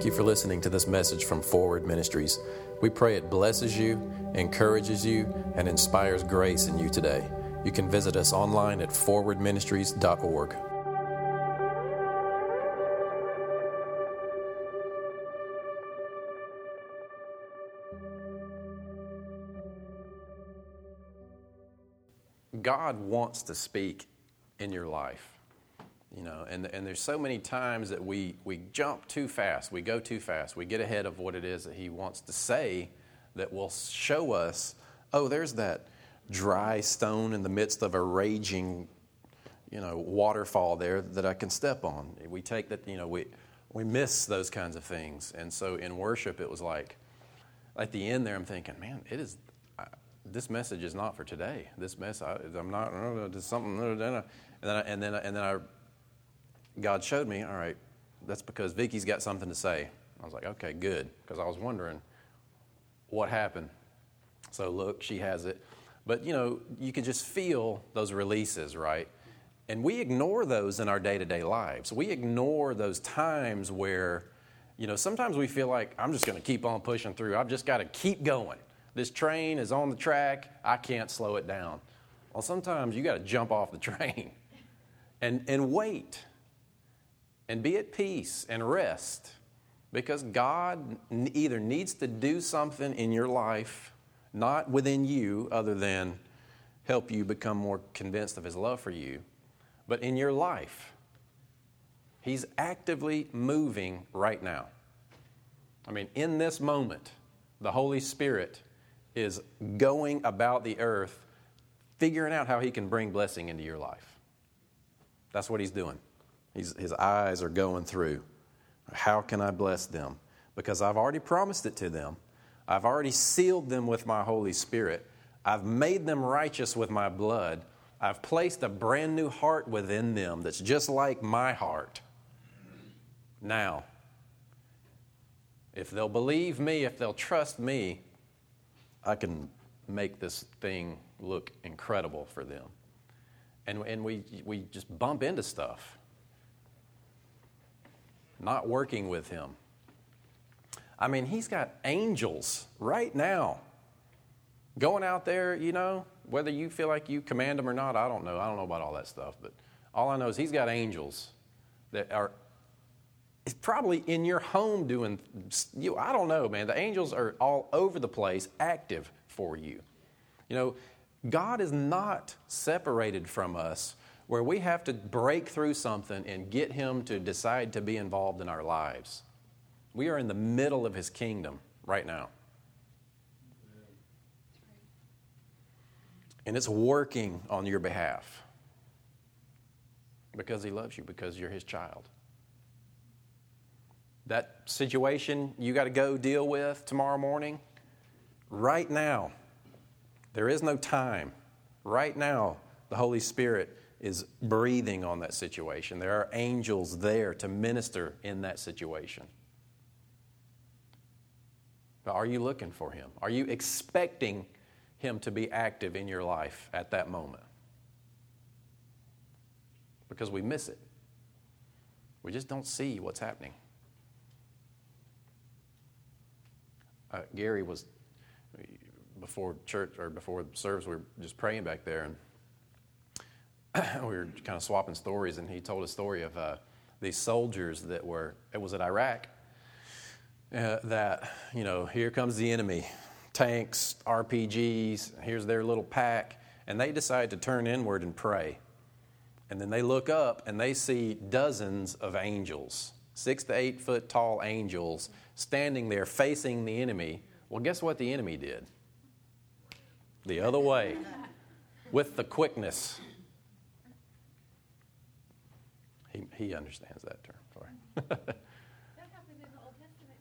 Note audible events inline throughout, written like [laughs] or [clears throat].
Thank you for listening to this message from Forward Ministries. We pray it blesses you, encourages you, and inspires grace in you today. You can visit us online at forwardministries.org. God wants to speak in your life. You know, and, and there's so many times that we, we jump too fast, we go too fast, we get ahead of what it is that He wants to say that will show us, oh, there's that dry stone in the midst of a raging, you know, waterfall there that I can step on. We take that, you know, we, we miss those kinds of things. And so in worship, it was like, at the end there, I'm thinking, man, it is, this message is not for today. This mess, I, am not, there's something, and then, I, and then, and then I God showed me, all right, that's because Vicky's got something to say. I was like, okay, good, because I was wondering what happened. So look, she has it. But you know, you can just feel those releases, right? And we ignore those in our day to day lives. We ignore those times where, you know, sometimes we feel like I'm just going to keep on pushing through. I've just got to keep going. This train is on the track. I can't slow it down. Well, sometimes you got to jump off the [laughs] train and, and wait and be at peace and rest because God either needs to do something in your life, not within you, other than help you become more convinced of His love for you, but in your life. He's actively moving right now. I mean, in this moment, the Holy Spirit is going about the earth, figuring out how He can bring blessing into your life. That's what He's doing. He's, his eyes are going through. How can I bless them? Because I've already promised it to them. I've already sealed them with my Holy Spirit. I've made them righteous with my blood. I've placed a brand new heart within them that's just like my heart. Now, if they'll believe me, if they'll trust me, I can make this thing look incredible for them. And, and we, we just bump into stuff not working with him. I mean, he's got angels right now going out there, you know, whether you feel like you command them or not, I don't know. I don't know about all that stuff, but all I know is he's got angels that are probably in your home doing you I don't know, man. The angels are all over the place active for you. You know, God is not separated from us where we have to break through something and get Him to decide to be involved in our lives. We are in the middle of His kingdom right now. And it's working on your behalf because He loves you, because you're His child. That situation you got to go deal with tomorrow morning, right now, there is no time. Right now, the Holy Spirit is breathing on that situation. There are angels there to minister in that situation. But are you looking for Him? Are you expecting Him to be active in your life at that moment? Because we miss it. We just don't see what's happening. Uh, Gary was, before church or before service, we were just praying back there, and [clears throat] we were kind of swapping stories, and he told a story of uh, these soldiers that were, it was at Iraq, uh, that, you know, here comes the enemy tanks, RPGs, here's their little pack, and they decide to turn inward and pray. And then they look up and they see dozens of angels, six to eight foot tall angels, standing there facing the enemy. Well, guess what the enemy did? The other way, with the quickness he, he understands that term. Sorry. Mm-hmm. [laughs]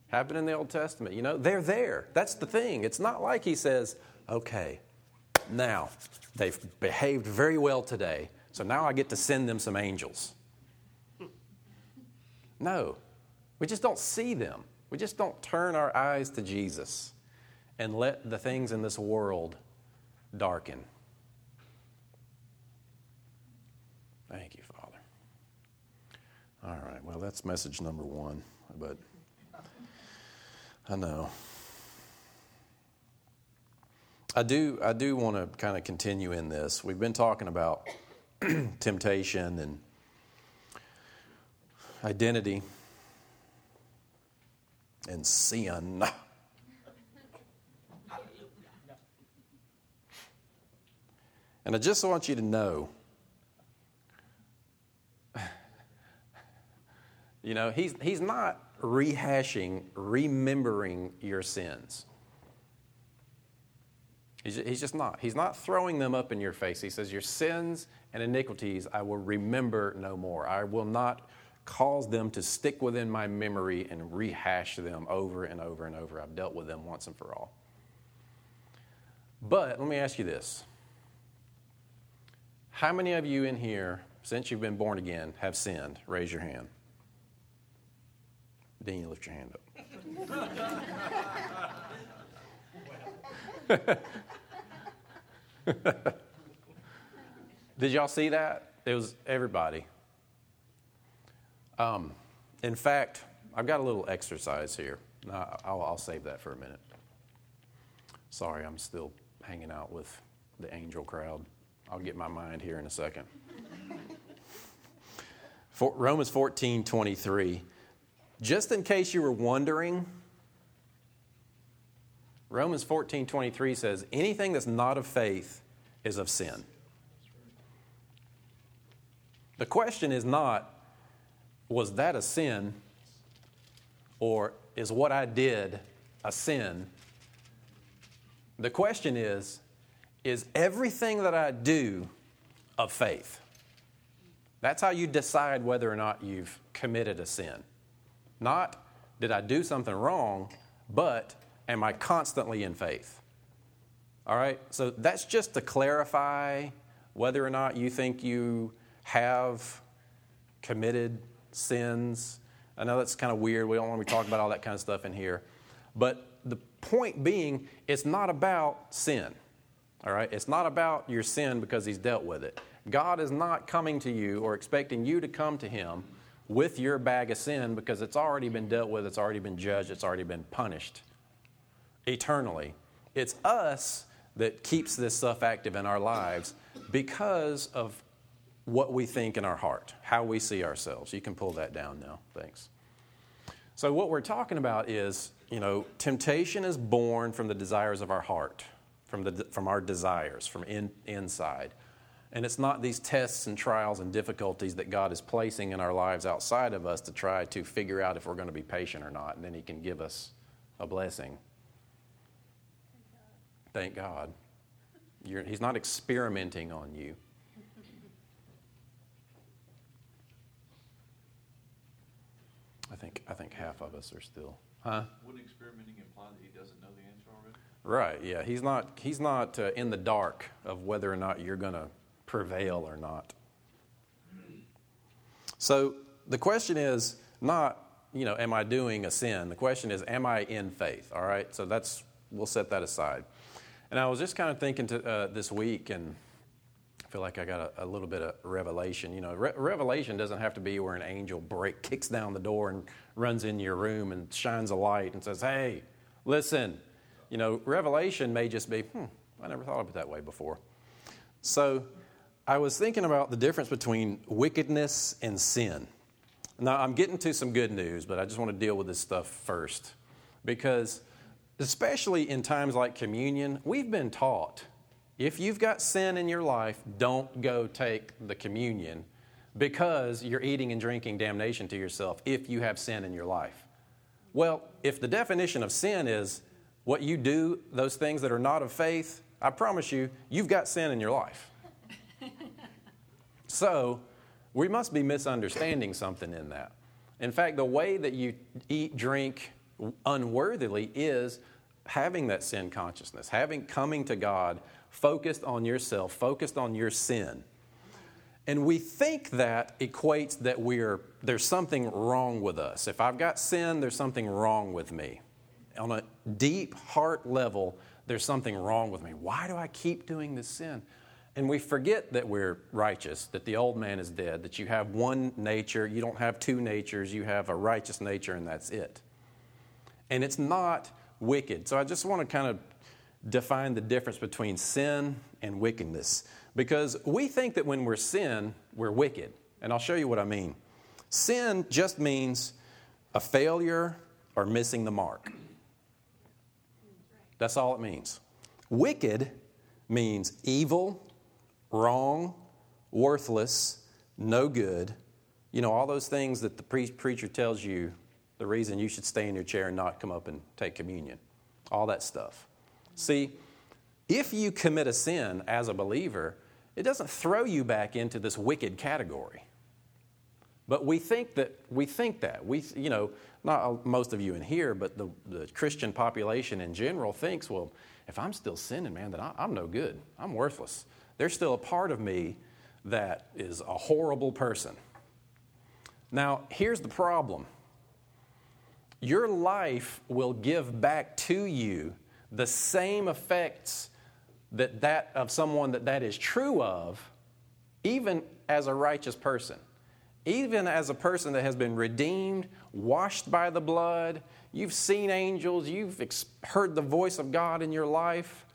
happened in the Old Testament. You know, they're there. That's the thing. It's not like he says, okay, now they've behaved very well today, so now I get to send them some angels. [laughs] No, we just don't see them. We just don't turn our eyes to Jesus and let the things in this world darken. Thank you, Father. All right, well, that's message number one. But I know. I do I do want to kind of continue in this. We've been talking about [clears throat] temptation and identity and sin. [laughs] And I just want you to know you know, he's, he's not rehashing, remembering your sins. He's, he's just not. He's not throwing them up in your face. He says, Your sins and iniquities I will remember no more. I will not cause them to stick within my memory and rehash them over and over and over. I've dealt with them once and for all. But let me ask you this How many of you in here, since you've been born again, have sinned? Raise your hand. Dean, lift your hand up. [laughs] Did y'all see that? It was everybody. Um, in fact, I've got a little exercise here. I'll, I'll save that for a minute. Sorry, I'm still hanging out with the angel crowd. I'll get my mind here in a second. [laughs] For, Romans 14 23. Just in case you were wondering, Romans 14 23 says, anything that's not of faith is of sin. The question is not, was that a sin? Or is what I did a sin? The question is, is everything that I do of faith? That's how you decide whether or not you've committed a sin. Not did I do something wrong, but am I constantly in faith? All right? So that's just to clarify whether or not you think you have committed sins. I know that's kind of weird. We don't want to talk about all that kind of stuff in here. But the point being, it's not about sin. All right? It's not about your sin because he's dealt with it. God is not coming to you or expecting you to come to him with your bag of sin because it's already been dealt with, it's already been judged, it's already been punished eternally. It's us that keeps this stuff active in our lives because of what we think in our heart, how we see ourselves. You can pull that down now. Thanks. So, what we're talking about is, you know, temptation is born from the desires of our heart, from, the, from our desires, from in, inside. And it's not these tests and trials and difficulties that God is placing in our lives outside of us to try to figure out if we're going to be patient or not, and then He can give us a blessing. Thank God. You're, he's not experimenting on you. I think I think half of us are still. Huh? Wouldn't experimenting imply that he doesn't know the answer already? Right. Yeah. He's not. He's not uh, in the dark of whether or not you're going to prevail or not. So the question is not, you know, am I doing a sin? The question is, am I in faith? All right. So that's we'll set that aside. And I was just kind of thinking to, uh, this week and I feel like I got a, a little bit of revelation. You know, re- revelation doesn't have to be where an angel break kicks down the door and runs in your room and shines a light and says, "Hey, listen." You know, revelation may just be, "Hmm, I never thought of it that way before." So, I was thinking about the difference between wickedness and sin. Now, I'm getting to some good news, but I just want to deal with this stuff first because especially in times like communion, we've been taught if you've got sin in your life, don't go take the communion because you're eating and drinking damnation to yourself if you have sin in your life. Well, if the definition of sin is what you do, those things that are not of faith, I promise you, you've got sin in your life. So, we must be misunderstanding something in that. In fact, the way that you eat, drink unworthily is having that sin consciousness, having coming to God focused on yourself, focused on your sin. And we think that equates that we're, there's something wrong with us. If I've got sin, there's something wrong with me. On a deep heart level, there's something wrong with me. Why do I keep doing this sin? And we forget that we're righteous, that the old man is dead, that you have one nature, you don't have two natures, you have a righteous nature, and that's it. and it's not wicked. So I just want to kind of define the difference between sin and wickedness because we think that when we're sin, we're wicked. And I'll show you what I mean. Sin just means a failure or missing the mark. That's all it means. Wicked means evil, wrong, worthless, no good. You know, all those things that the pre- preacher tells you the reason you should stay in your chair and not come up and take communion. All that stuff. See, if you commit a sin as a believer, it doesn't throw you back into this wicked category. But we think that we think that we you know not most of you in here, but the, the Christian population in general thinks, well, if I'm still sinning, man, then I, I'm no good. I'm worthless. There's still a part of me that is a horrible person. Now, here's the problem your life will give back to you the same effects that that of someone that that is true of even as a righteous person even as a person that has been redeemed washed by the blood you've seen angels you've heard the voice of god in your life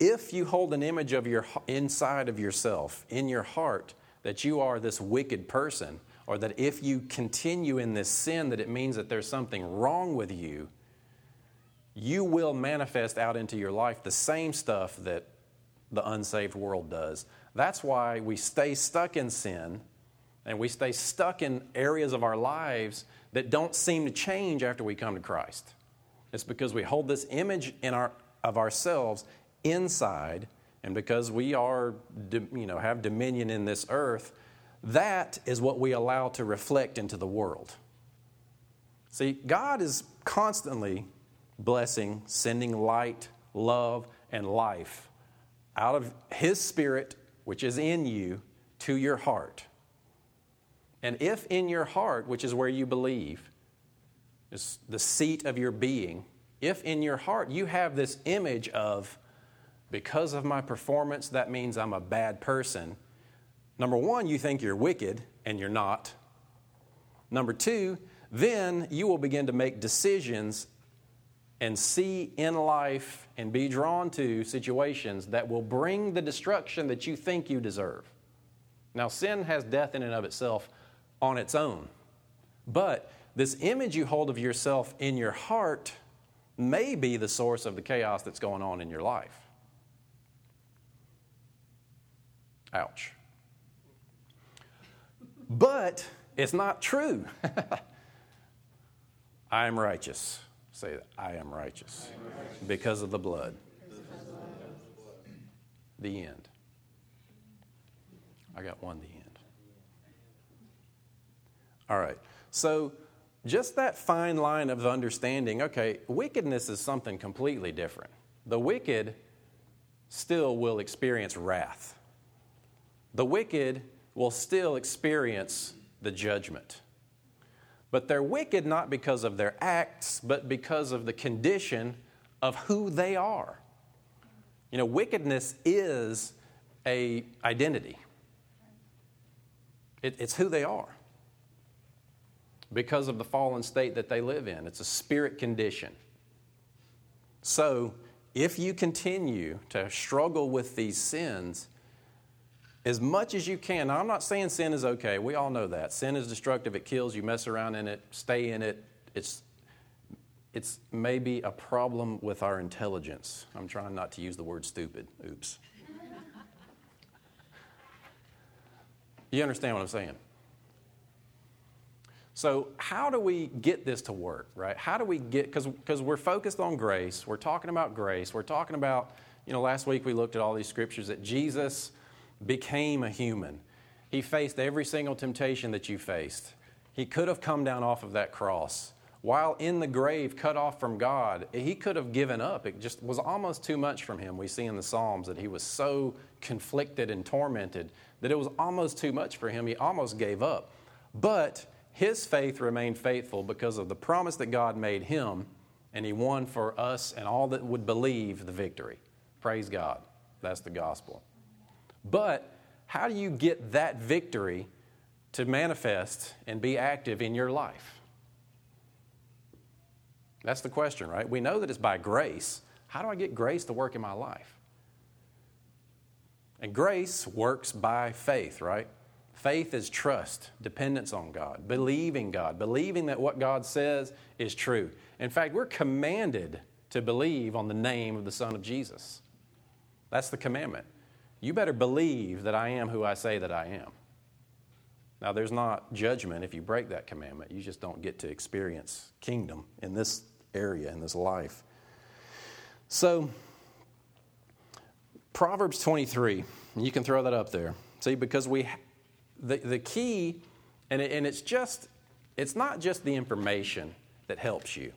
if you hold an image of your inside of yourself in your heart that you are this wicked person or that if you continue in this sin that it means that there's something wrong with you you will manifest out into your life the same stuff that the unsaved world does that's why we stay stuck in sin and we stay stuck in areas of our lives that don't seem to change after we come to Christ. It's because we hold this image in our, of ourselves inside, and because we are, you know, have dominion in this earth, that is what we allow to reflect into the world. See, God is constantly blessing, sending light, love, and life out of His Spirit, which is in you, to your heart. And if in your heart, which is where you believe, is the seat of your being, if in your heart you have this image of, because of my performance, that means I'm a bad person, number one, you think you're wicked, and you're not. Number two, then you will begin to make decisions and see in life and be drawn to situations that will bring the destruction that you think you deserve. Now, sin has death in and of itself, on its own. But this image you hold of yourself in your heart may be the source of the chaos that's going on in your life. Ouch. But it's not true. [laughs] I am righteous. Say that. I am righteous, I am righteous. because of the blood. The end. I got one, the end. All right. So, just that fine line of understanding okay, wickedness is something completely different. The wicked still will experience wrath, the wicked will still experience the judgment. But they're wicked not because of their acts, but because of the condition of who they are. You know, wickedness is a identity. It, it's who they are because of the fallen state that they live in. It's a spirit condition. So, if you continue to struggle with these sins, as much as you can, now I'm not saying sin is okay. We all know that. Sin is destructive, it kills you, mess around in it, stay in it. It's, it's maybe a problem with our intelligence. I'm trying not to use the word stupid. Oops. you understand what I'm saying? So, how do we get this to work, right? How do we get, because we're focused on grace, we're talking about grace, we're talking about, you know, last week we looked at all these scriptures that Jesus became a human. He faced every single temptation that you faced. He could have come down off of that cross. While in the grave, cut off from God, he could have given up. It just was almost too much from him. We see in the Psalms that he was so conflicted and tormented that it was almost too much for him. He almost gave up. But his faith remained faithful because of the promise that God made him, and he won for us and all that would believe the victory. Praise God. That's the gospel. But how do you get that victory to manifest and be active in your life? That's the question, right? We know that it's by grace. How do I get grace to work in my life? And grace works by faith, right? Faith is trust, dependence on God, believing God, believing that what God says is true. In fact, we're commanded to believe on the name of the Son of Jesus. That's the commandment. You better believe that I am who I say that I am. Now, there's not judgment if you break that commandment. You just don't get to experience kingdom in this area, in this life. So, Proverbs 23, you can throw that up there. See, because we, the, the key, and, it, and it's just, it's not just the information that helps you.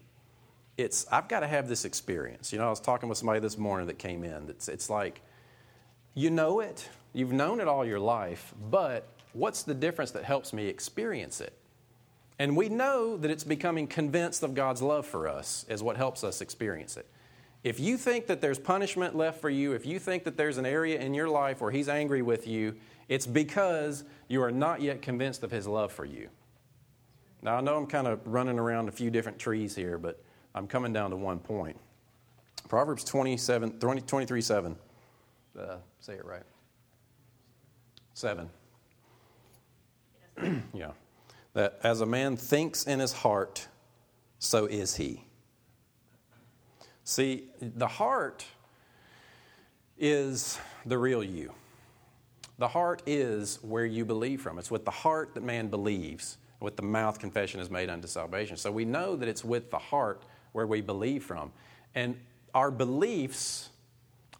It's, I've got to have this experience. You know, I was talking with somebody this morning that came in. It's, it's like, you know it, you've known it all your life, but what's the difference that helps me experience it? And we know that it's becoming convinced of God's love for us is what helps us experience it. If you think that there's punishment left for you, if you think that there's an area in your life where He's angry with you, it's because you are not yet convinced of His love for you. Now, I know I'm kind of running around a few different trees here, but I'm coming down to one point. Proverbs 27, 20, 23 7. Uh, say it right. 7. [clears throat] yeah. That as a man thinks in his heart, so is he. See, the heart is the real you. The heart is where you believe from. It's with the heart that man believes. With the mouth, confession is made unto salvation. So we know that it's with the heart where we believe from. And our beliefs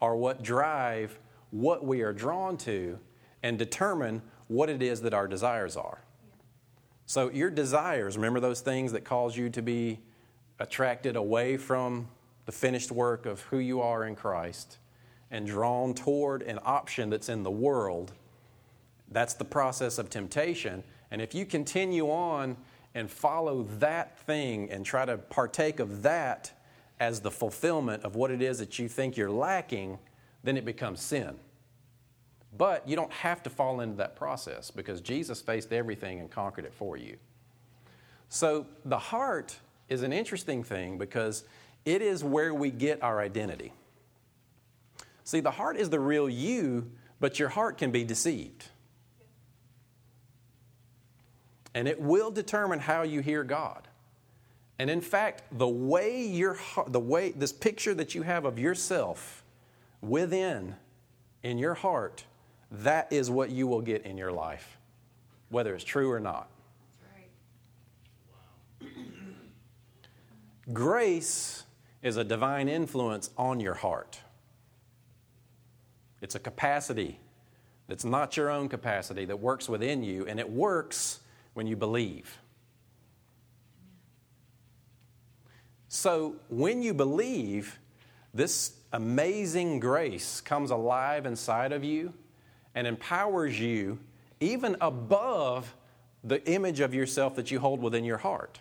are what drive what we are drawn to and determine what it is that our desires are. So, your desires, remember those things that cause you to be attracted away from the finished work of who you are in Christ and drawn toward an option that's in the world, that's the process of temptation. And if you continue on and follow that thing and try to partake of that as the fulfillment of what it is that you think you're lacking, then it becomes sin. But you don't have to fall into that process because Jesus faced everything and conquered it for you. So the heart is an interesting thing because it is where we get our identity. See, the heart is the real you, but your heart can be deceived. And it will determine how you hear God. And in fact, the way your the way this picture that you have of yourself within in your heart, that is what you will get in your life, whether it's true or not. [clears throat] Grace is a divine influence on your heart. It's a capacity that's not your own capacity that works within you, and it works when you believe. So, when you believe, this amazing grace comes alive inside of you and empowers you even above the image of yourself that you hold within your heart.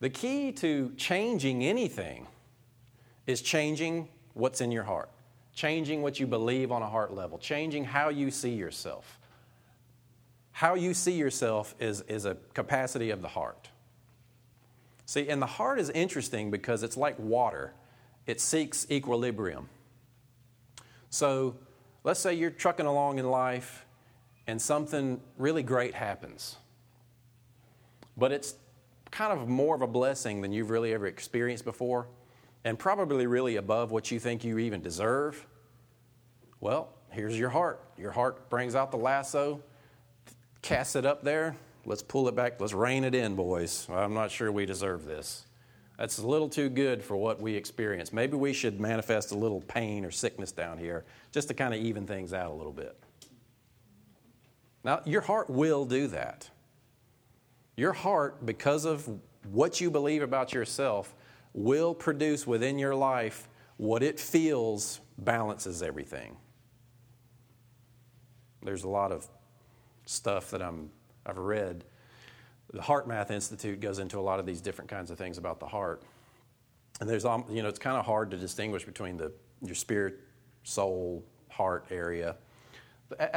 The key to changing anything is changing what's in your heart, changing what you believe on a heart level, changing how you see yourself. How you see yourself is, is a capacity of the heart. See, and the heart is interesting because it's like water, it seeks equilibrium. So let's say you're trucking along in life and something really great happens, but it's kind of more of a blessing than you've really ever experienced before, and probably really above what you think you even deserve, well, here's your heart. Your heart brings out the lasso, casts it up there. Let's pull it back. Let's rein it in, boys. I'm not sure we deserve this. That's a little too good for what we experience. Maybe we should manifest a little pain or sickness down here just to kind of even things out a little bit. Now, your heart will do that. Your heart, because of what you believe about yourself, will produce within your life what it feels balances everything. There's a lot of stuff that I'm, I've read. The HeartMath Institute goes into a lot of these different kinds of things about the heart. And there's, you know, it's kind of hard to distinguish between the, your spirit, soul, heart area.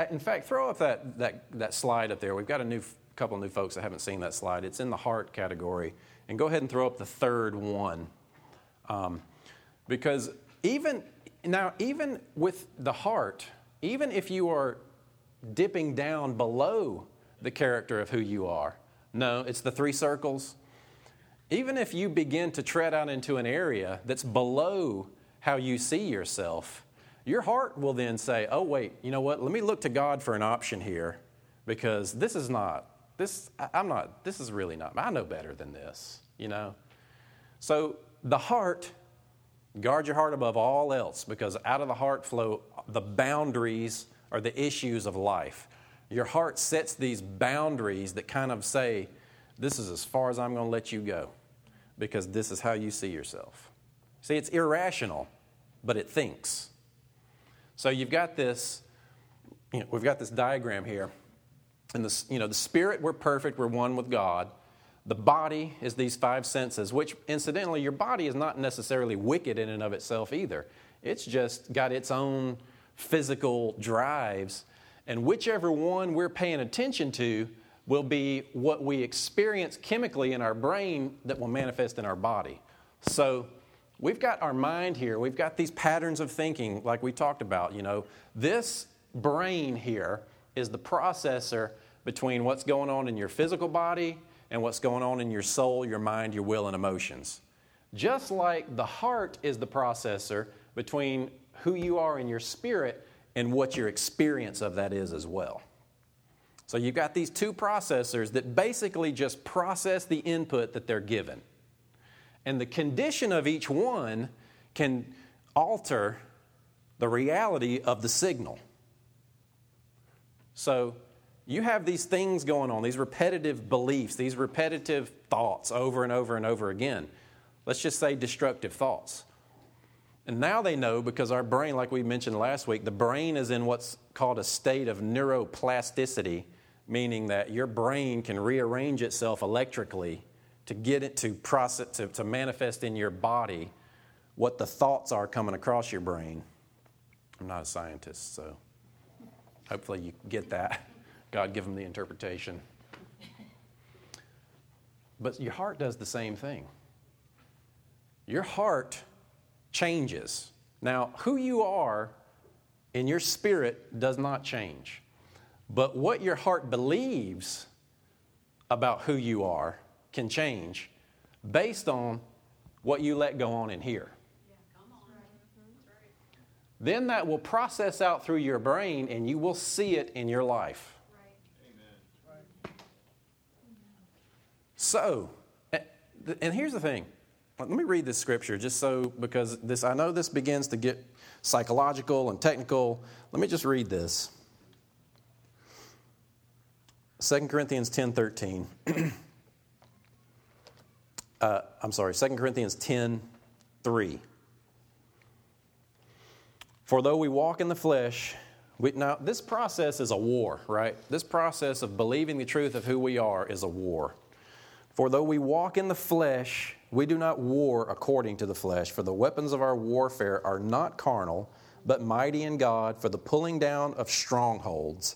In fact, throw up that, that, that slide up there. We've got a new couple of new folks that haven't seen that slide. It's in the heart category. And go ahead and throw up the third one. Um, because even now, even with the heart, even if you are dipping down below the character of who you are, no, it's the three circles. Even if you begin to tread out into an area that's below how you see yourself, your heart will then say, oh, wait, you know what? Let me look to God for an option here because this is not, this, I'm not, this is really not, I know better than this, you know? So the heart, guard your heart above all else because out of the heart flow the boundaries or the issues of life. Your heart sets these boundaries that kind of say, this is as far as I'm going to let you go because this is how you see yourself. See, it's irrational, but it thinks. So you've got this, you know, we've got this diagram here. And the, you know, the spirit, we're perfect, we're one with God. The body is these five senses, which incidentally, your body is not necessarily wicked in and of itself either. It's just got its own physical drives. And whichever one we're paying attention to will be what we experience chemically in our brain that will manifest in our body. So we've got our mind here, we've got these patterns of thinking, like we talked about. You know, this brain here is the processor between what's going on in your physical body and what's going on in your soul, your mind, your will, and emotions. Just like the heart is the processor between who you are in your spirit and what your experience of that is as well. So you've got these two processors that basically just process the input that they're given. And the condition of each one can alter the reality of the signal. So you have these things going on, these repetitive beliefs, these repetitive thoughts over and over and over again. Let's just say destructive thoughts. And now they know because our brain, like we mentioned last week, the brain is in what's called a state of neuroplasticity meaning that your brain can rearrange itself electrically to get it to process to, to manifest in your body what the thoughts are coming across your brain. I'm not a scientist, so hopefully you get that. [laughs] God give them the interpretation. But your heart does the same thing. Your heart changes. Now, who you are in your spirit does not change. But what your heart believes about who you are can change based on what you let go on in here. Then that will process out through your brain and you will see it in your life. So, and here's the thing. Let me read this scripture just so, because this, I know this begins to get psychological and technical. Let me just read this. 2 Corinthians 10 13. [clears throat] uh, I'm sorry, 2 Corinthians 10 3. For though we walk in the flesh, we, now this process is a war, right? This process of believing the truth of who we are is a war. For though we walk in the flesh, we do not war according to the flesh, for the weapons of our warfare are not carnal, but mighty in God for the pulling down of strongholds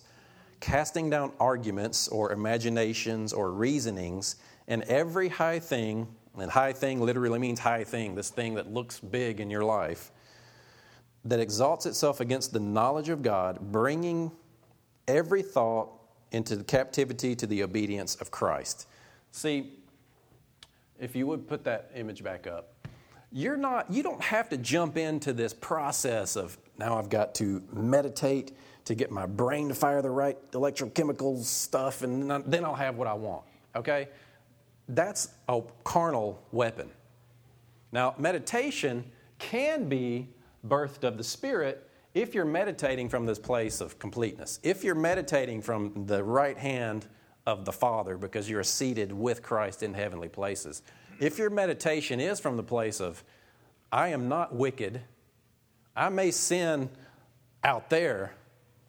casting down arguments or imaginations or reasonings, and every high thing, and high thing literally means high thing, this thing that looks big in your life, that exalts itself against the knowledge of God, bringing every thought into captivity to the obedience of Christ. See, if you would put that image back up, you're not, you don't have to jump into this process of now I've got to meditate to get my brain to fire the right electrochemical stuff, and then I'll have what I want. Okay? That's a carnal weapon. Now, meditation can be birthed of the Spirit if you're meditating from this place of completeness. If you're meditating from the right hand of the Father because you're seated with Christ in heavenly places. If your meditation is from the place of, I am not wicked, I may sin out there,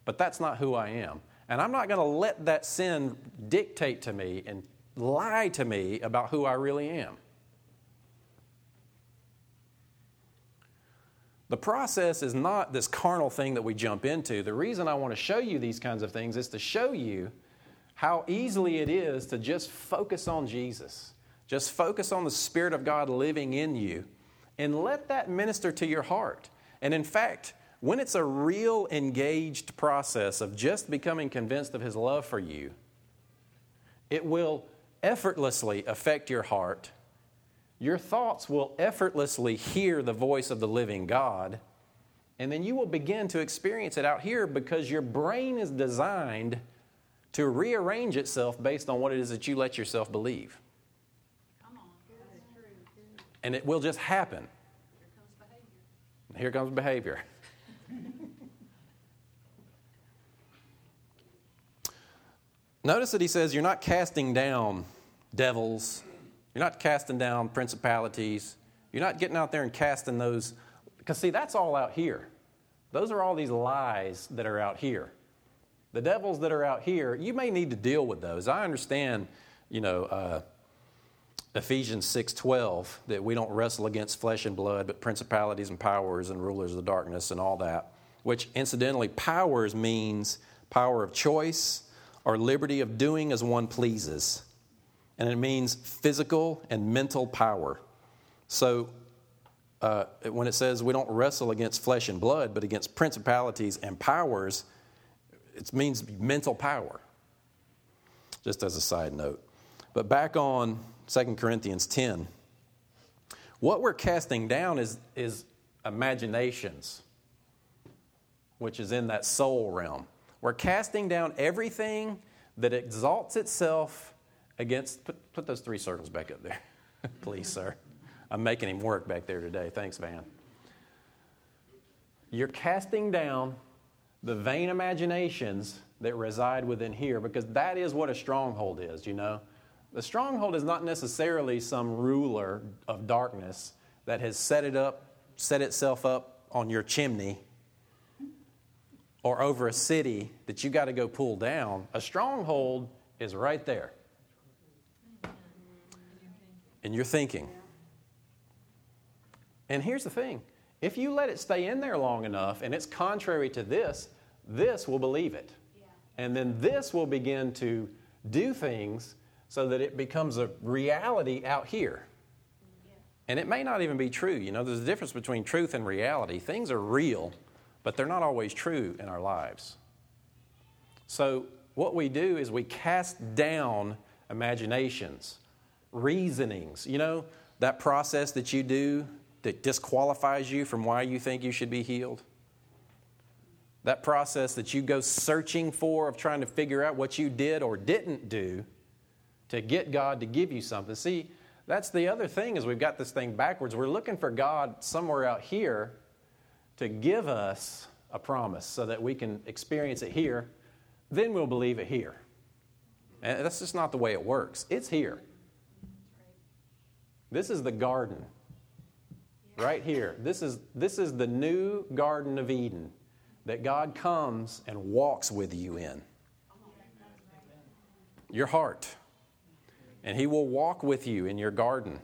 but that's not who I am. And I'm not going to let that sin dictate to me and lie to me about who I really am. The process is not this carnal thing that we jump into. The reason I want to show you these kinds of things is to show you how easily it is to just focus on Jesus. Just focus on the Spirit of God living in you and let that minister to your heart. And in fact, when it's a real engaged process of just becoming convinced of His love for you, it will effortlessly affect your heart. Your thoughts will effortlessly hear the voice of the living God. And then you will begin to experience it out here because your brain is designed to rearrange itself based on what it is that you let yourself believe. And it will just happen. Here comes behavior. Notice that he says, You're not casting down devils, you're not casting down principalities, you're not getting out there and casting those. Because, see, that's all out here. Those are all these lies that are out here. The devils that are out here, you may need to deal with those. I understand, you know, uh, Ephesians 6:12 that we don't wrestle against flesh and blood, but principalities and powers and rulers of the darkness and all that. Which incidentally, powers means power of choice, or liberty of doing as one pleases. And it means physical and mental power. So uh, when it says we don't wrestle against flesh and blood, but against principalities and powers, it means mental power. Just as a side note. But back on 2 Corinthians 10, what we're casting down is, is imaginations, which is in that soul realm. We're casting down everything that exalts itself against. Put, put those three circles back up there, [laughs] please, sir. I'm making him work back there today. Thanks, Van. You're casting down the vain imaginations that reside within here because that is what a stronghold is, you know. The stronghold is not necessarily some ruler of darkness that has set it up, set itself up on your chimney or over a city that you got to go pull down, a stronghold is right there. And you're thinking. And here's the thing if you let it stay in there long enough and it's contrary to this, this will believe it. And then this will begin to do things so that it becomes a reality out here. And it may not even be true. You know, there's a difference between truth and reality. Things are real, but they're not always true in our lives. So, what we do is we cast down imaginations, reasonings. You know, that process that you do that disqualifies you from why you think you should be healed? That process that you go searching for of trying to figure out what you did or didn't do to get God to give you something. See, that's the other thing is we've got this thing backwards. We're looking for God somewhere out here to give us a promise so that we can experience it here, then we'll believe it here. And that's just not the way it works. It's here. This is the garden. Right here. This is, this is the new Garden of Eden that God comes and walks with you in. Your heart. And He will walk with you in your garden.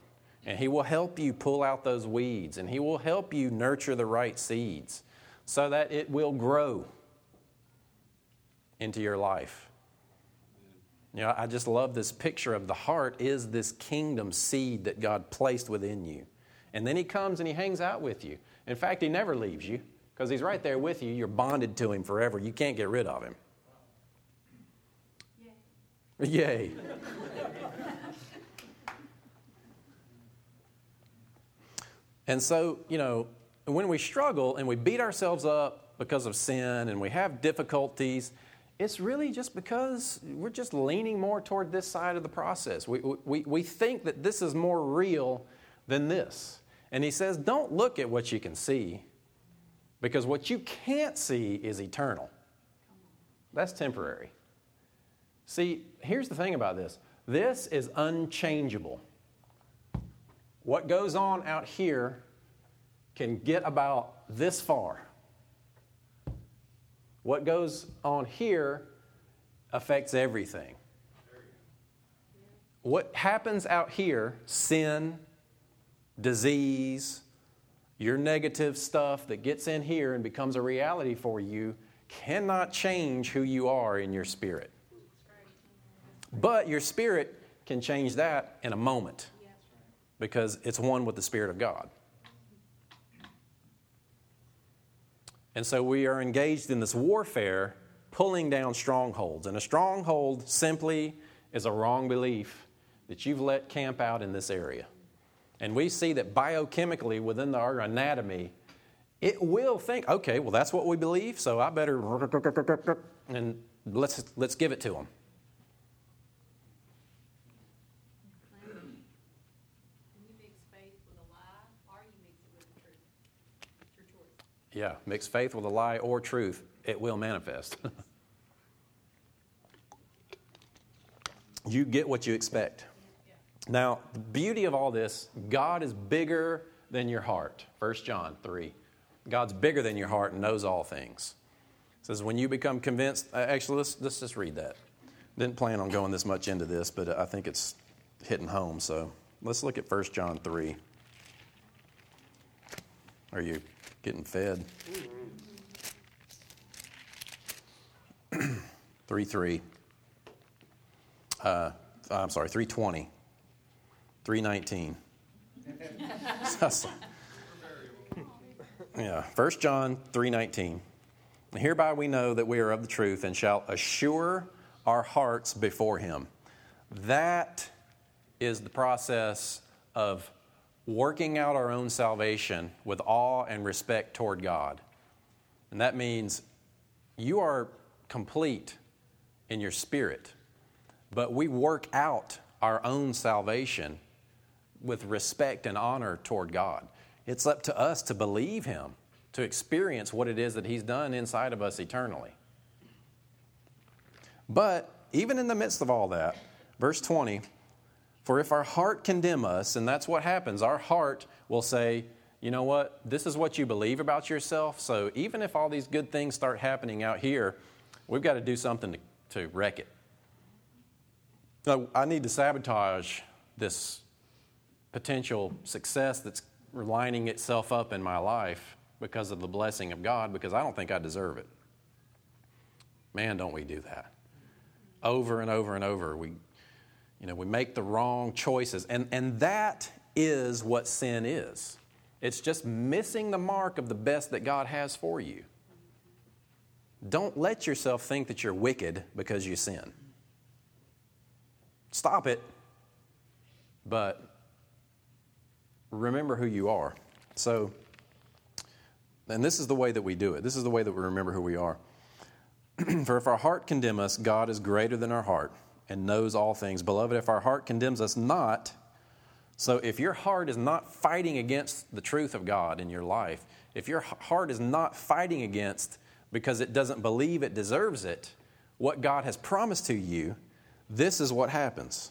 And He will help you pull out those weeds. And He will help you nurture the right seeds so that it will grow into your life. You know, I just love this picture of the heart is this kingdom seed that God placed within you. And then He comes and He hangs out with you. In fact, He never leaves you because He's right there with you. You're bonded to Him forever. You can't get rid of Him. Yay. Yay. and so, you know, when we struggle and we beat ourselves up because of sin and we have difficulties, it's really just because we're just leaning more toward this side of the process. We, we, we think that this is more real than this. And he says, don't look at what you can see, because what you can't see is eternal. That's temporary. See, here's the thing about this this is unchangeable. What goes on out here can get about this far. What goes on here affects everything. What happens out here, sin, disease, your negative stuff that gets in here and becomes a reality for you, cannot change who you are in your spirit. But your spirit can change that in a moment because it's one with the Spirit of God. And so we are engaged in this warfare, pulling down strongholds. And a stronghold simply is a wrong belief that you've let camp out in this area. And we see that biochemically within our anatomy, it will think, okay, well, that's what we believe, so I better, [laughs] and let's, let's give it to them. Yeah, mix faith with a lie or truth, it will manifest. [laughs] you get what you expect. Now, the beauty of all this, God is bigger than your heart. 1 John 3. God's bigger than your heart and knows all things. It says, when you become convinced, uh, actually, let's, let's just read that. Didn't plan on going this much into this, but I think it's hitting home. So let's look at 1 John 3. Are you getting fed? [clears throat] 3 3. Uh, I'm sorry, 320. 319. [laughs] yeah, 1 John 3:19. Hereby we know that we are of the truth and shall assure our hearts before him. That is the process of working out our own salvation with awe and respect toward God. And that means you are complete in your spirit, but we work out our own salvation with respect and honor toward God. It's up to us to believe Him, to experience what it is that He's done inside of us eternally. But even in the midst of all that, verse 20, for if our heart condemn us, and that's what happens, our heart will say, you know what, this is what you believe about yourself, so even if all these good things start happening out here, we've got to do something to, to wreck it. So I need to sabotage this potential success that's lining itself up in my life because of the blessing of God because I don't think I deserve it. Man, don't we do that. Over and over and over, we, you know, we make the wrong choices. And, and that is what sin is it's just missing the mark of the best that God has for you. Don't let yourself think that you're wicked because you sin. Stop it, but remember who you are. So, and this is the way that we do it. This is the way that we remember who we are. [clears throat] For if our heart condemn us, God is greater than our heart and knows all things. Beloved, if our heart condemns us not, so if your heart is not fighting against the truth of God in your life, if your heart is not fighting against because it doesn't believe it deserves it, what God has promised to you, this is what happens.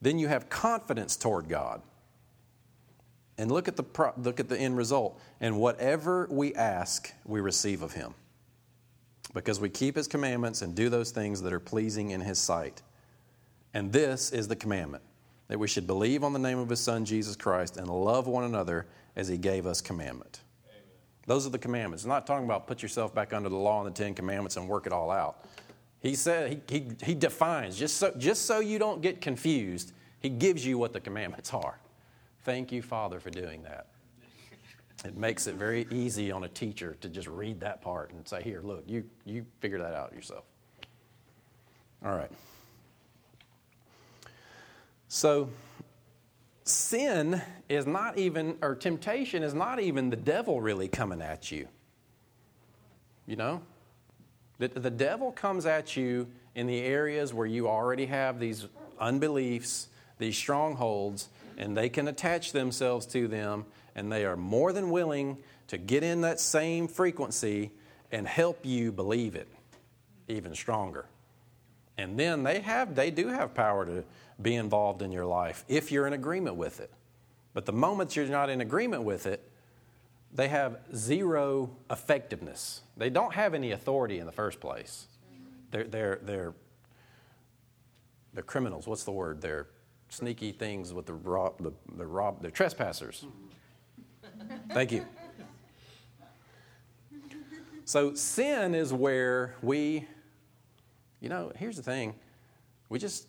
Then you have confidence toward God. And look at the, pro- look at the end result. And whatever we ask, we receive of him. Because we keep his commandments and do those things that are pleasing in his sight. And this is the commandment that we should believe on the name of his son Jesus Christ and love one another as he gave us commandment. Amen. Those are the commandments. It's not talking about put yourself back under the law and the Ten Commandments and work it all out. He said, he, he, he defines, just so, just so you don't get confused, he gives you what the commandments are. Thank you, Father, for doing that. It makes it very easy on a teacher to just read that part and say, Here, look, you, you figure that out yourself. All right. So, sin is not even, or temptation is not even the devil really coming at you. You know? The, the devil comes at you in the areas where you already have these unbeliefs, these strongholds, and they can attach themselves to them, and they are more than willing to get in that same frequency and help you believe it even stronger. And then they have they do have power to be involved in your life if you're in agreement with it. But the moment you're not in agreement with it, they have zero effectiveness. They don't have any authority in the first place. They're, they're, they're, they're criminals. What's the word? They're sneaky things with the rob, the, the rob, the trespassers. Thank you. So sin is where we, you know, here's the thing, we just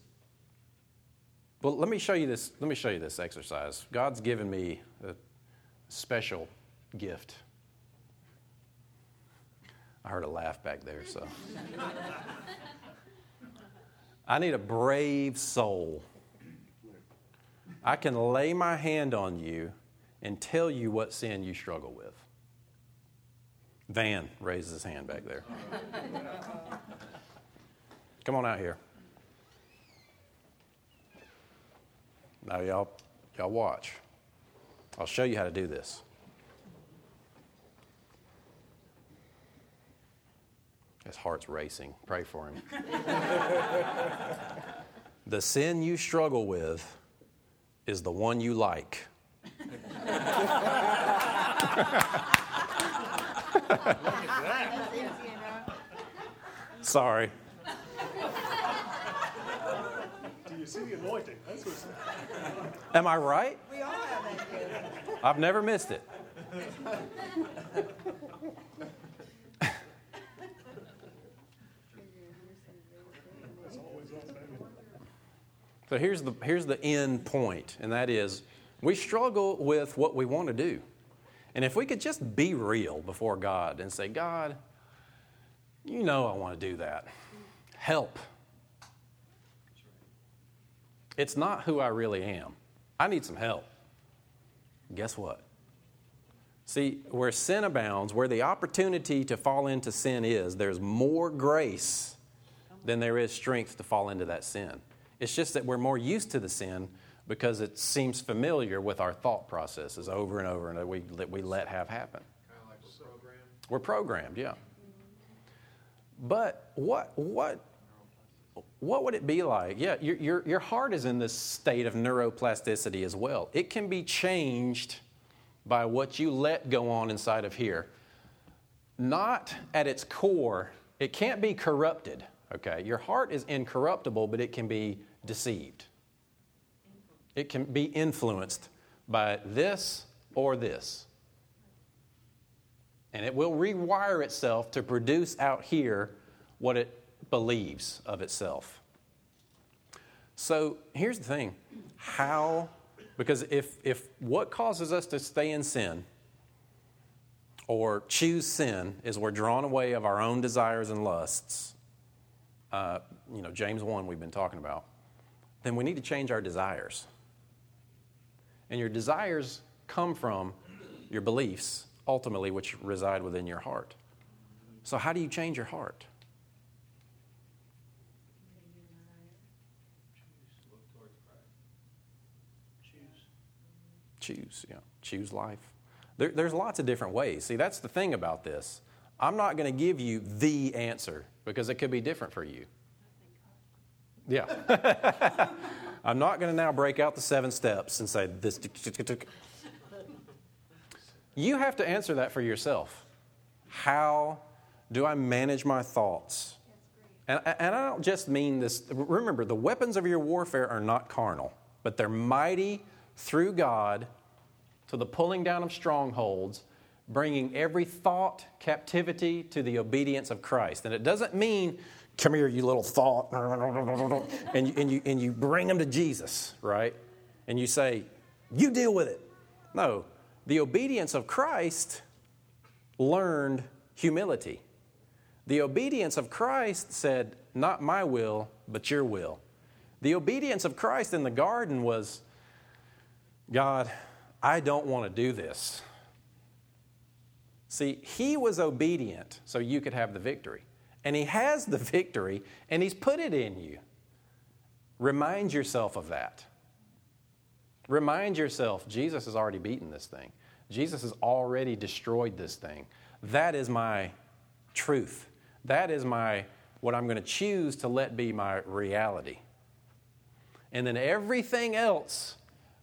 Well, let me show you this. Let me show you this exercise. God's given me a special gift. I heard a laugh back there, so. [laughs] I need a brave soul. I can lay my hand on you and tell you what sin you struggle with. Van raises his hand back there. [laughs] Come on out here. Now, y'all, y'all watch. I'll show you how to do this. His heart's racing. Pray for him. [laughs] the sin you struggle with is the one you like. Sorry. Do you see the anointing? That's what's. Am I right? We all have that. I've never missed it. So here's the, here's the end point, and that is we struggle with what we want to do. And if we could just be real before God and say, God, you know I want to do that. Help. It's not who I really am. I need some help. Guess what? See, where sin abounds, where the opportunity to fall into sin is, there's more grace than there is strength to fall into that sin. It's just that we're more used to the sin because it seems familiar with our thought processes over and over and that we, that we let have happen. Kind of like we're programmed. We're programmed, yeah. But what, what, what would it be like? Yeah, your, your, your heart is in this state of neuroplasticity as well. It can be changed by what you let go on inside of here. Not at its core, it can't be corrupted, okay? Your heart is incorruptible, but it can be deceived. It can be influenced by this or this. And it will rewire itself to produce out here what it believes of itself. So here's the thing how, because if, if what causes us to stay in sin or choose sin is we're drawn away of our own desires and lusts, uh, you know, James 1 we've been talking about, then we need to change our desires. And your desires come from your beliefs, ultimately, which reside within your heart. So, how do you change your heart? Choose, yeah. Choose life. There, there's lots of different ways. See, that's the thing about this. I'm not going to give you the answer because it could be different for you. Yeah. [laughs] I'm not going to now break out the seven steps and say this. You have to answer that for yourself. How do I manage my thoughts? And, and I don't just mean this. Remember, the weapons of your warfare are not carnal, but they're mighty through God to the pulling down of strongholds, bringing every thought captivity to the obedience of Christ. And it doesn't mean, come here, you little thought, and you, and you, and you bring them to Jesus, right? And you say, you deal with it. No, the obedience of Christ learned humility. The obedience of Christ said, Not my will, but your will. The obedience of Christ in the garden was, God, I don't want to do this. See, he was obedient so you could have the victory. And he has the victory, and he's put it in you. Remind yourself of that. Remind yourself, Jesus has already beaten this thing. Jesus has already destroyed this thing. That is my truth. That is my what I'm going to choose to let be my reality. And then everything else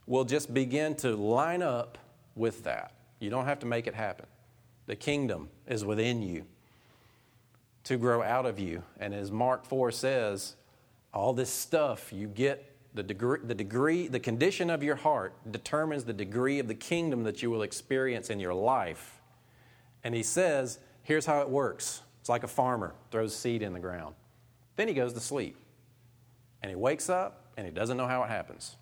will just begin to line up with that. You don't have to make it happen. The kingdom is within you to grow out of you. And as Mark 4 says, all this stuff you get the degree, the degree, the condition of your heart determines the degree of the kingdom that you will experience in your life. And he says, here's how it works. It's like a farmer throws seed in the ground. Then he goes to sleep. And he wakes up and he doesn't know how it happens.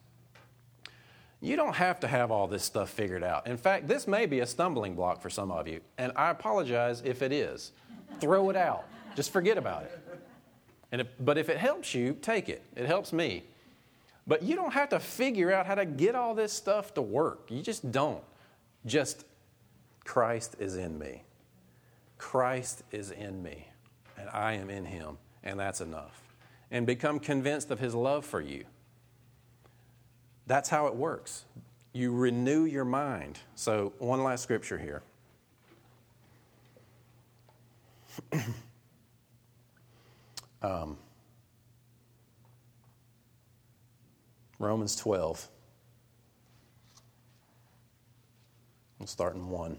You don't have to have all this stuff figured out. In fact, this may be a stumbling block for some of you, and I apologize if it is. Throw it out. Just forget about it. And if, but if it helps you, take it. It helps me. But you don't have to figure out how to get all this stuff to work. You just don't. Just Christ is in me. Christ is in me, and I am in him, and that's enough. And become convinced of his love for you. That's how it works. You renew your mind. So, one last scripture here. [coughs] um, Romans 12. We'll start in 1. It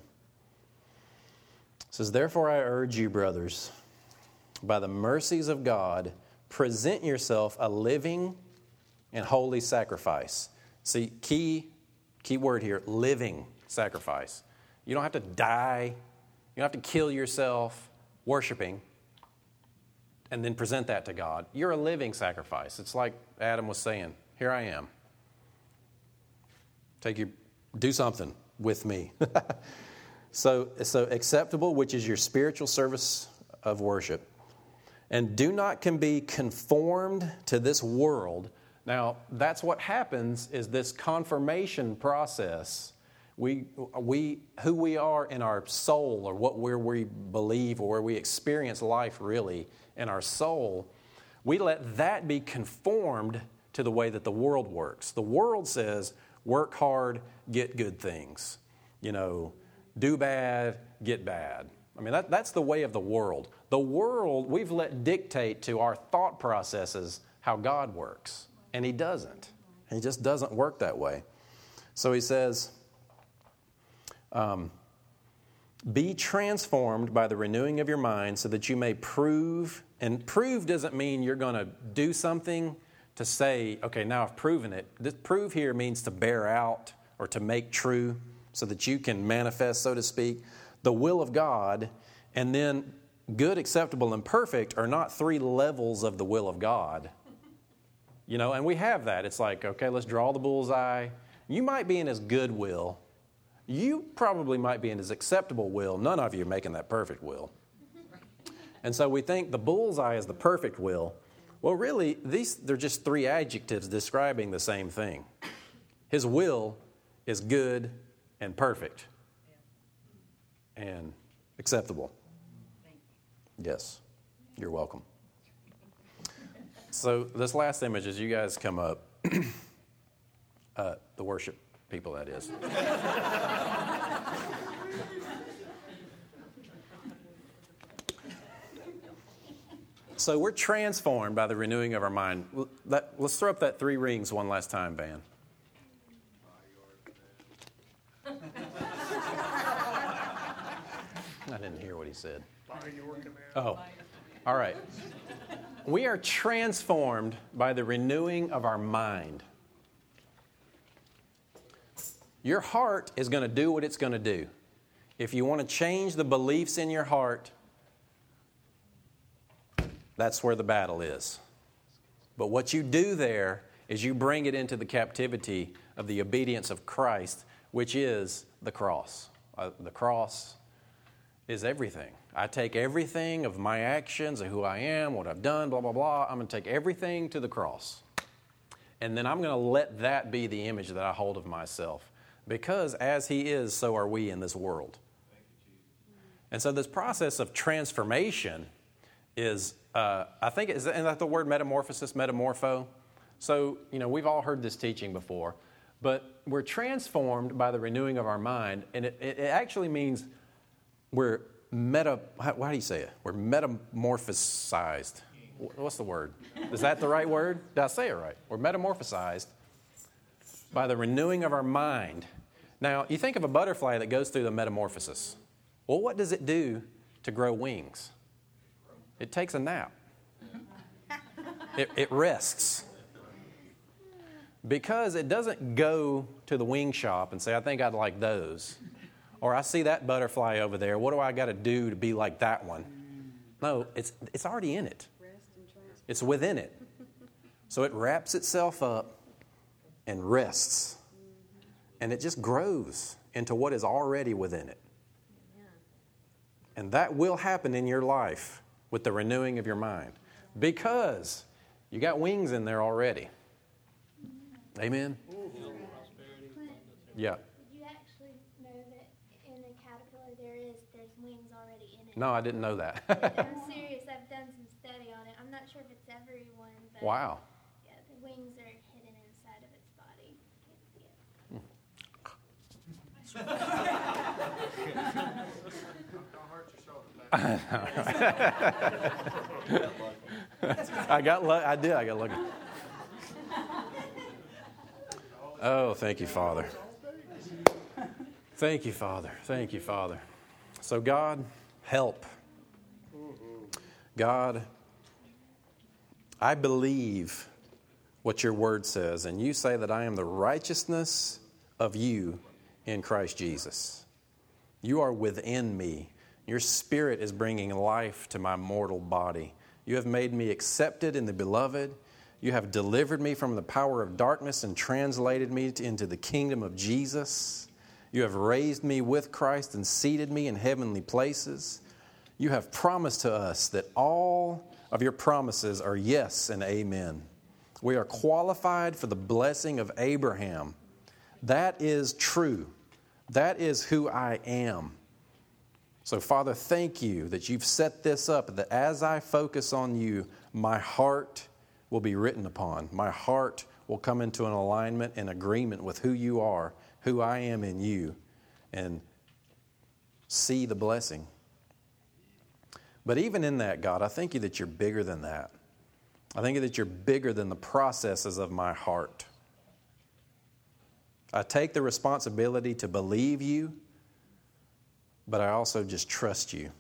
says, Therefore I urge you, brothers, by the mercies of God, present yourself a living and holy sacrifice. See, key, key word here living sacrifice. You don't have to die, you don't have to kill yourself worshiping and then present that to God. You're a living sacrifice. It's like Adam was saying, Here I am. Take you, do something with me. [laughs] so, so acceptable, which is your spiritual service of worship. And do not can be conformed to this world. Now, that's what happens is this confirmation process. We, we, who we are in our soul, or what where we believe, or where we experience life really in our soul, we let that be conformed to the way that the world works. The world says, work hard, get good things. You know, do bad, get bad. I mean, that, that's the way of the world. The world, we've let dictate to our thought processes how God works, and He doesn't. He just doesn't work that way. So He says, um, be transformed by the renewing of your mind so that you may prove, and prove doesn't mean you're going to do something to say, okay, now I've proven it. This prove here means to bear out or to make true so that you can manifest, so to speak, the will of God. And then good, acceptable, and perfect are not three levels of the will of God. You know, and we have that. It's like, okay, let's draw the bullseye. You might be in his good will. You probably might be in his acceptable will. None of you are making that perfect will. And so we think the bullseye is the perfect will. Well, really, these they're just three adjectives describing the same thing. His will is good and perfect and acceptable. Yes, you're welcome. So, this last image, as you guys come up, [clears throat] uh, the worship people, that is. So we're transformed by the renewing of our mind. Let's throw up that three rings one last time, Van. I didn't hear what he said. Oh, all right. We are transformed by the renewing of our mind. Your heart is going to do what it's going to do. If you want to change the beliefs in your heart, that's where the battle is. But what you do there is you bring it into the captivity of the obedience of Christ, which is the cross. Uh, the cross is everything. I take everything of my actions, of who I am, what I've done, blah, blah, blah. I'm going to take everything to the cross. And then I'm going to let that be the image that I hold of myself. Because as He is, so are we in this world. And so, this process of transformation is uh, I think, is that the word metamorphosis, metamorpho? So, you know, we've all heard this teaching before, but we're transformed by the renewing of our mind, and it, it actually means we're meta, how, how do you say it? We're metamorphosized. What's the word? Is that the right word? Did I say it right? We're metamorphosized by the renewing of our mind. Now, you think of a butterfly that goes through the metamorphosis. Well, what does it do to grow wings? It takes a nap, [laughs] it, it rests. Because it doesn't go to the wing shop and say, I think I'd like those. Or I see that butterfly over there. What do I got to do to be like that one? No, it's, it's already in it, it's within it. So it wraps itself up and rests. And it just grows into what is already within it. And that will happen in your life with the renewing of your mind because you got wings in there already. Amen? Yeah. did you actually know that in a caterpillar there is there's wings already in it? No, I didn't know that. I'm [laughs] serious. I've done some study on it. I'm not sure if it's everyone, but wow. yeah, the wings are hidden inside of its body. Can't see it. Don't hurt yourself. [laughs] I got lucky. I did. I got lucky. Oh, thank you, Father. Thank you, Father. Thank you, Father. So, God, help. God, I believe what your word says, and you say that I am the righteousness of you in Christ Jesus. You are within me. Your spirit is bringing life to my mortal body. You have made me accepted in the beloved. You have delivered me from the power of darkness and translated me into the kingdom of Jesus. You have raised me with Christ and seated me in heavenly places. You have promised to us that all of your promises are yes and amen. We are qualified for the blessing of Abraham. That is true. That is who I am. So, Father, thank you that you've set this up, that as I focus on you, my heart will be written upon. My heart will come into an alignment and agreement with who you are, who I am in you, and see the blessing. But even in that, God, I thank you that you're bigger than that. I thank you that you're bigger than the processes of my heart. I take the responsibility to believe you, but I also just trust you.